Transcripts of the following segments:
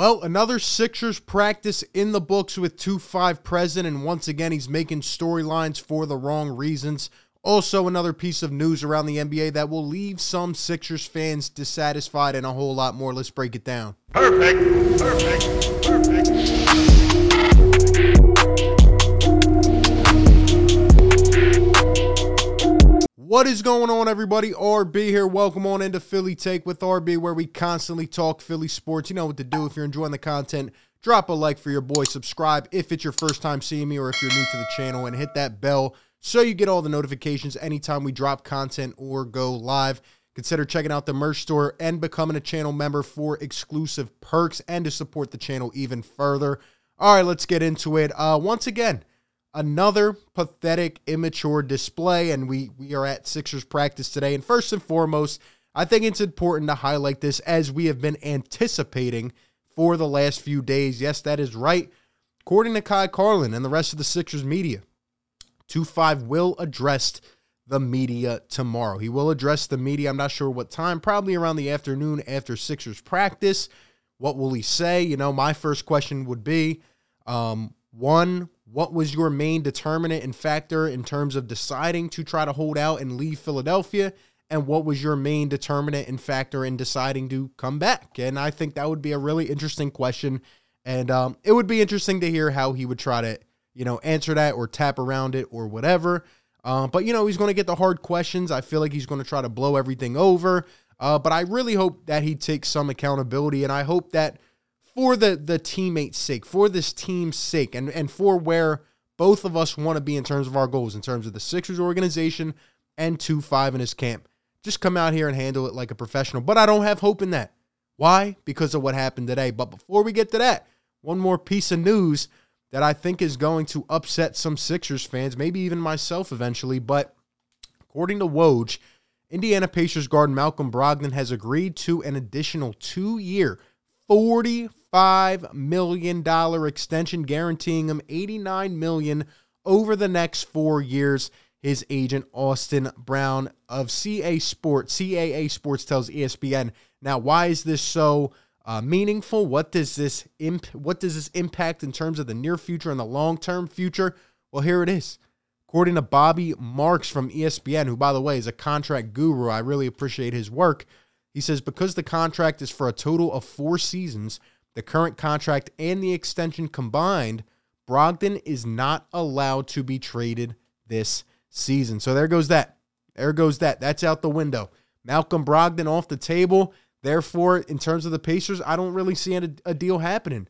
Well, another Sixers practice in the books with 2 5 present, and once again, he's making storylines for the wrong reasons. Also, another piece of news around the NBA that will leave some Sixers fans dissatisfied and a whole lot more. Let's break it down. Perfect. Perfect. Perfect. What is going on, everybody? RB here. Welcome on into Philly Take with RB, where we constantly talk Philly sports. You know what to do. If you're enjoying the content, drop a like for your boy. Subscribe if it's your first time seeing me or if you're new to the channel, and hit that bell so you get all the notifications anytime we drop content or go live. Consider checking out the merch store and becoming a channel member for exclusive perks and to support the channel even further. All right, let's get into it. Uh, once again, another pathetic, immature display, and we we are at Sixers practice today. And first and foremost, I think it's important to highlight this as we have been anticipating for the last few days. Yes, that is right. According to Kai Carlin and the rest of the Sixers media, 2 5 will address the media tomorrow. He will address the media. I'm not sure what time, probably around the afternoon after Sixers practice. What will he say? You know, my first question would be um, one, what was your main determinant and factor in terms of deciding to try to hold out and leave Philadelphia? And what was your main determinant and factor in deciding to come back? And I think that would be a really interesting question. And um, it would be interesting to hear how he would try to, you know, answer that or tap around it or whatever. Uh, but, you know, he's going to get the hard questions. I feel like he's going to try to blow everything over. Uh, but I really hope that he takes some accountability. And I hope that for the the teammates' sake, for this team's sake, and and for where both of us want to be in terms of our goals, in terms of the Sixers organization and two five in his camp. Just come out here and handle it like a professional. But I don't have hope in that. Why? Because of what happened today. But before we get to that, one more piece of news that I think is going to upset some Sixers fans, maybe even myself eventually. But according to Woj, Indiana Pacers guard Malcolm Brogdon has agreed to an additional two year, 40 $5 million extension guaranteeing him 89 million over the next four years. His agent, Austin Brown of CA Sports, CAA Sports tells ESPN. Now, why is this so uh, meaningful? What does this imp- what does this impact in terms of the near future and the long term future? Well, here it is. According to Bobby Marks from ESPN, who, by the way, is a contract guru, I really appreciate his work. He says because the contract is for a total of four seasons, the current contract and the extension combined, Brogdon is not allowed to be traded this season. So there goes that. There goes that. That's out the window. Malcolm Brogdon off the table. Therefore, in terms of the Pacers, I don't really see a, a deal happening.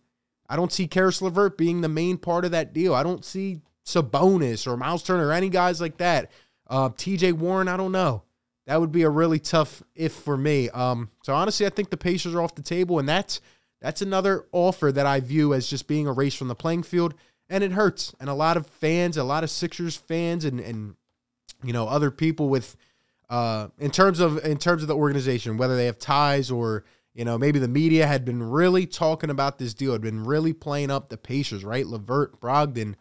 I don't see Caris LeVert being the main part of that deal. I don't see Sabonis or Miles Turner or any guys like that. Uh, TJ Warren, I don't know. That would be a really tough if for me. Um, so honestly, I think the Pacers are off the table, and that's that's another offer that I view as just being erased from the playing field, and it hurts. And a lot of fans, a lot of Sixers fans, and and you know other people with, uh, in terms of in terms of the organization, whether they have ties or you know maybe the media had been really talking about this deal, had been really playing up the Pacers, right? LeVert, Brogdon,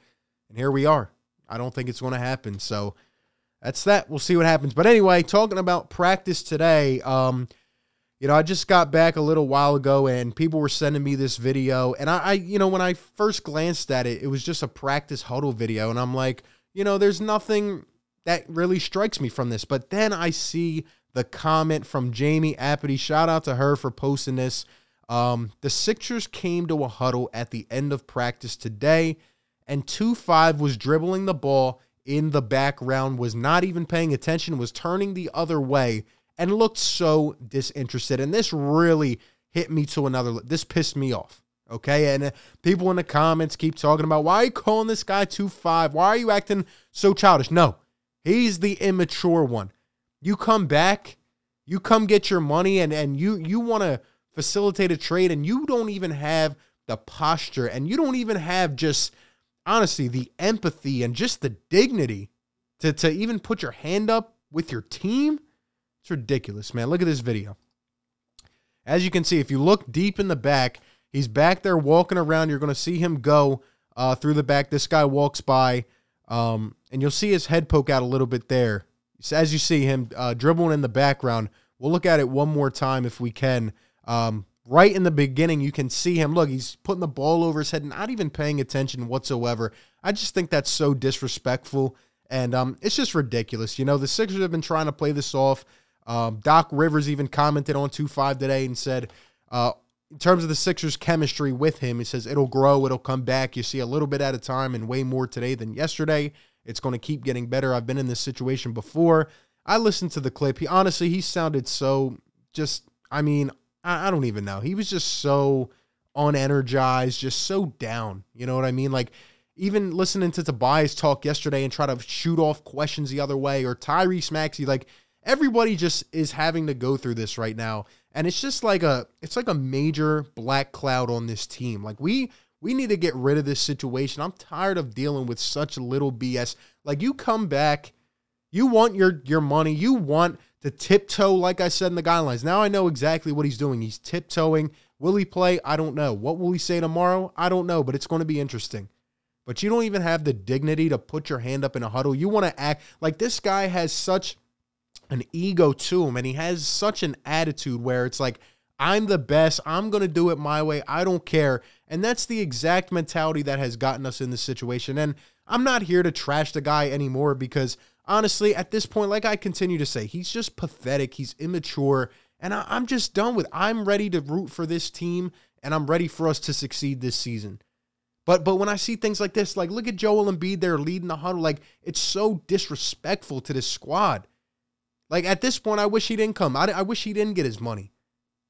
and here we are. I don't think it's going to happen. So that's that. We'll see what happens. But anyway, talking about practice today. Um, you know, I just got back a little while ago and people were sending me this video. And I, I, you know, when I first glanced at it, it was just a practice huddle video. And I'm like, you know, there's nothing that really strikes me from this. But then I see the comment from Jamie Apody. Shout out to her for posting this. Um, the Sixers came to a huddle at the end of practice today, and 2 5 was dribbling the ball in the background, was not even paying attention, was turning the other way and looked so disinterested. And this really hit me to another. This pissed me off. Okay. And uh, people in the comments keep talking about why are you calling this guy 2 5? Why are you acting so childish? No, he's the immature one. You come back, you come get your money, and, and you, you want to facilitate a trade, and you don't even have the posture, and you don't even have just, honestly, the empathy and just the dignity to, to even put your hand up with your team it's ridiculous, man. Look at this video. As you can see, if you look deep in the back, he's back there walking around. You're going to see him go uh, through the back. This guy walks by, um, and you'll see his head poke out a little bit there. As you see him uh, dribbling in the background, we'll look at it one more time if we can. Um, right in the beginning, you can see him. Look, he's putting the ball over his head, not even paying attention whatsoever. I just think that's so disrespectful. And um, it's just ridiculous. You know, the Sixers have been trying to play this off. Um, Doc Rivers even commented on 2 5 today and said, uh, in terms of the Sixers' chemistry with him, he says it'll grow, it'll come back. You see a little bit at a time and way more today than yesterday. It's going to keep getting better. I've been in this situation before. I listened to the clip. He honestly, he sounded so just, I mean, I, I don't even know. He was just so unenergized, just so down. You know what I mean? Like, even listening to Tobias talk yesterday and try to shoot off questions the other way, or Tyrese Maxey, like everybody just is having to go through this right now. And it's just like a it's like a major black cloud on this team. Like we we need to get rid of this situation. I'm tired of dealing with such little BS. Like you come back, you want your your money, you want to tiptoe, like I said in the guidelines. Now I know exactly what he's doing. He's tiptoeing. Will he play? I don't know. What will he say tomorrow? I don't know, but it's going to be interesting but you don't even have the dignity to put your hand up in a huddle. You want to act like this guy has such an ego to him and he has such an attitude where it's like, I'm the best. I'm going to do it my way. I don't care. And that's the exact mentality that has gotten us in this situation. And I'm not here to trash the guy anymore because honestly, at this point, like I continue to say, he's just pathetic. He's immature. And I, am just done with. I'm ready to root for this team and I'm ready for us to succeed this season. But but when I see things like this, like look at Joel Embiid there leading the huddle, like it's so disrespectful to this squad. Like at this point, I wish he didn't come. I, I wish he didn't get his money.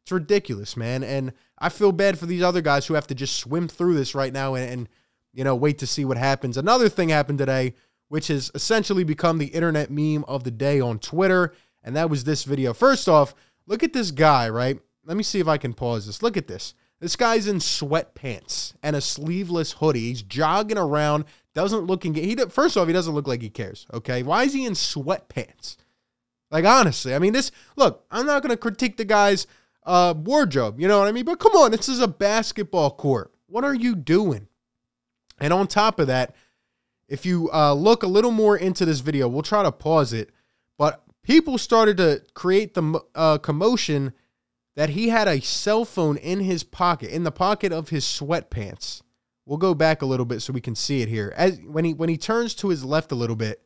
It's ridiculous, man. And I feel bad for these other guys who have to just swim through this right now and, and you know wait to see what happens. Another thing happened today, which has essentially become the internet meme of the day on Twitter, and that was this video. First off, look at this guy, right? Let me see if I can pause this. Look at this. This guy's in sweatpants and a sleeveless hoodie. He's jogging around, doesn't look in. He first off, he doesn't look like he cares. Okay, why is he in sweatpants? Like honestly, I mean, this. Look, I'm not gonna critique the guy's uh, wardrobe. You know what I mean? But come on, this is a basketball court. What are you doing? And on top of that, if you uh, look a little more into this video, we'll try to pause it. But people started to create the uh, commotion that he had a cell phone in his pocket, in the pocket of his sweatpants. We'll go back a little bit so we can see it here. As when he when he turns to his left a little bit,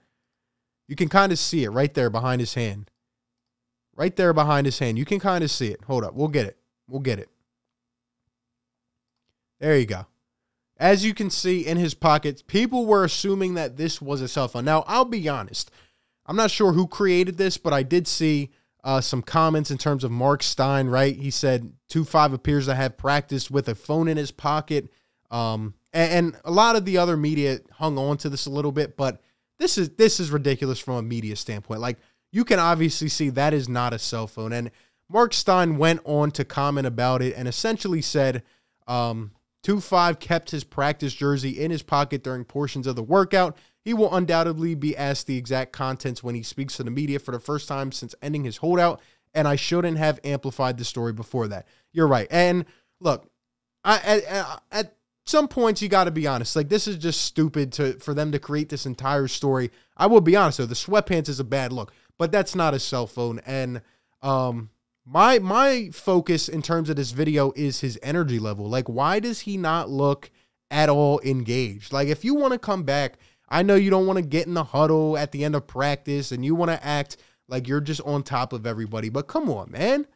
you can kind of see it right there behind his hand. Right there behind his hand. You can kind of see it. Hold up. We'll get it. We'll get it. There you go. As you can see in his pockets, people were assuming that this was a cell phone. Now, I'll be honest. I'm not sure who created this, but I did see uh, some comments in terms of Marc Stein, right? He said 2 5 appears to have practiced with a phone in his pocket. Um, and, and, a lot of the other media hung on to this a little bit, but this is this is ridiculous from a media standpoint. Like you can obviously see that is not a cell phone. And Marc Stein went on to comment about it and essentially said, um, 2 5 kept his practice jersey in his pocket during portions of the workout he will undoubtedly be asked the exact contents when he speaks to the media for the first time since ending his holdout, and I shouldn't have amplified the story before that. You're right. And look, I, at, at some points you got to be honest. Like this is just stupid to for them to create this entire story. I will be honest though, the sweatpants is a bad look, but that's not a cell phone. And um, my my focus in terms of this video is his energy level. Like, why does he not look at all engaged? Like, if you want to come back I know you don't want to get in the huddle at the end of practice and you want to act like you're just on top of everybody, but come on, man.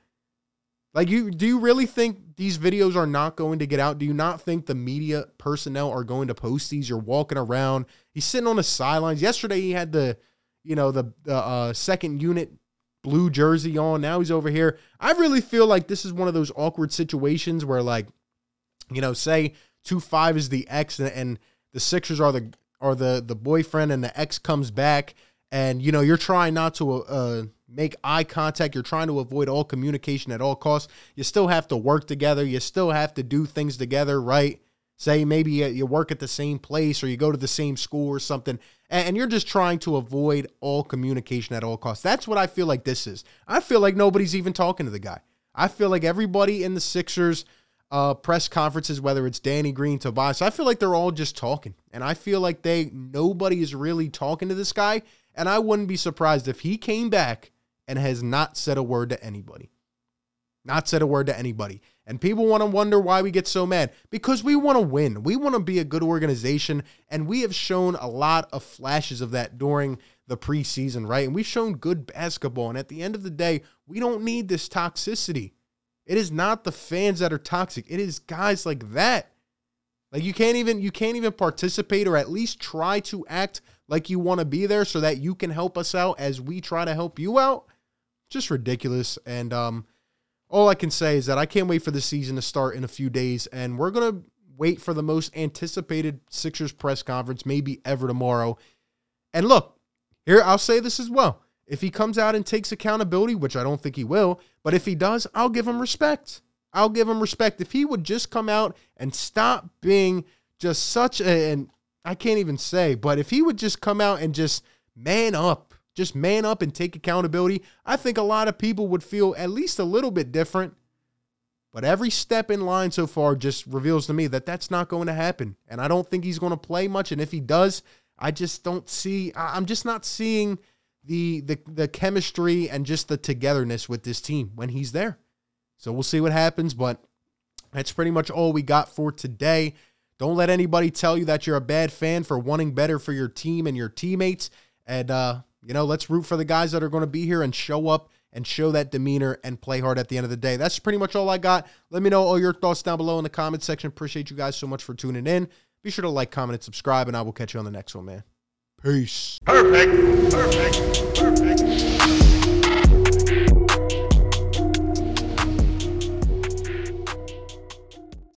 Like you do you really think these videos are not going to get out? Do you not think the media personnel are going to post these? You're walking around. He's sitting on the sidelines. Yesterday he had the, you know, the, the uh, second unit blue jersey on. Now he's over here. I really feel like this is one of those awkward situations where like, you know, say two five is the X and, and the Sixers are the are the the boyfriend and the ex comes back and you know you're trying not to uh, make eye contact. You're trying to avoid all communication at all costs. You still have to work together. You still have to do things together right? Say maybe you work at the same place or you go to the same school or something and you're just trying to avoid all communication at all costs. That's what i feel like this is. I feel like nobody's even talking to the guy. I feel like everybody in the sixers uh, press conferences, whether it's Danny Green, Tobias, I feel like they're all just talking. And I feel like they nobody is really talking to this guy. And I wouldn't be surprised if he came back and has not said a word to anybody. Not said a word to anybody. And people want to wonder why we get so mad because we want to win. We want to be a good organization. And we have shown a lot of flashes of that during the preseason, right? And we've shown good basketball. And at the end of the day, we don't need this toxicity. It is not the fans that are toxic. It is guys like that. Like you can't even you can't even participate or at least try to act like you want to be there so that you can help us out as we try to help you out. Just ridiculous. And um all I can say is that I can't wait for the season to start in a few days and we're to wait for the most anticipated Sixers press conference maybe ever tomorrow. And look, here I'll say this as well. If he comes out and takes accountability, which I don't think he will, but if he does, I'll give him respect. I'll give him respect. If he would just come out and stop being just such a, and I can't even say, but if he would just come out and just man up, just man up and take accountability, I think a lot of people would feel at least a little bit different. But every step in line so far just reveals to me that that's not going to happen. And I don't think he's going to play much. And if he does, I just don't see, I'm just not seeing the the the chemistry and just the togetherness with this team when he's there. So we'll see what happens, but that's pretty much all we got for today. Don't let anybody tell you that you're a bad fan for wanting better for your team and your teammates. And uh, you know, let's root for the guys that are going to be here and show up and show that demeanor and play hard at the end of the day. That's pretty much all I got. Let me know all your thoughts down below in the comment section. Appreciate you guys so much for tuning in. Be sure to like, comment, and subscribe, and I will catch you on the next one, man. Peace. Perfect. Perfect. Perfect.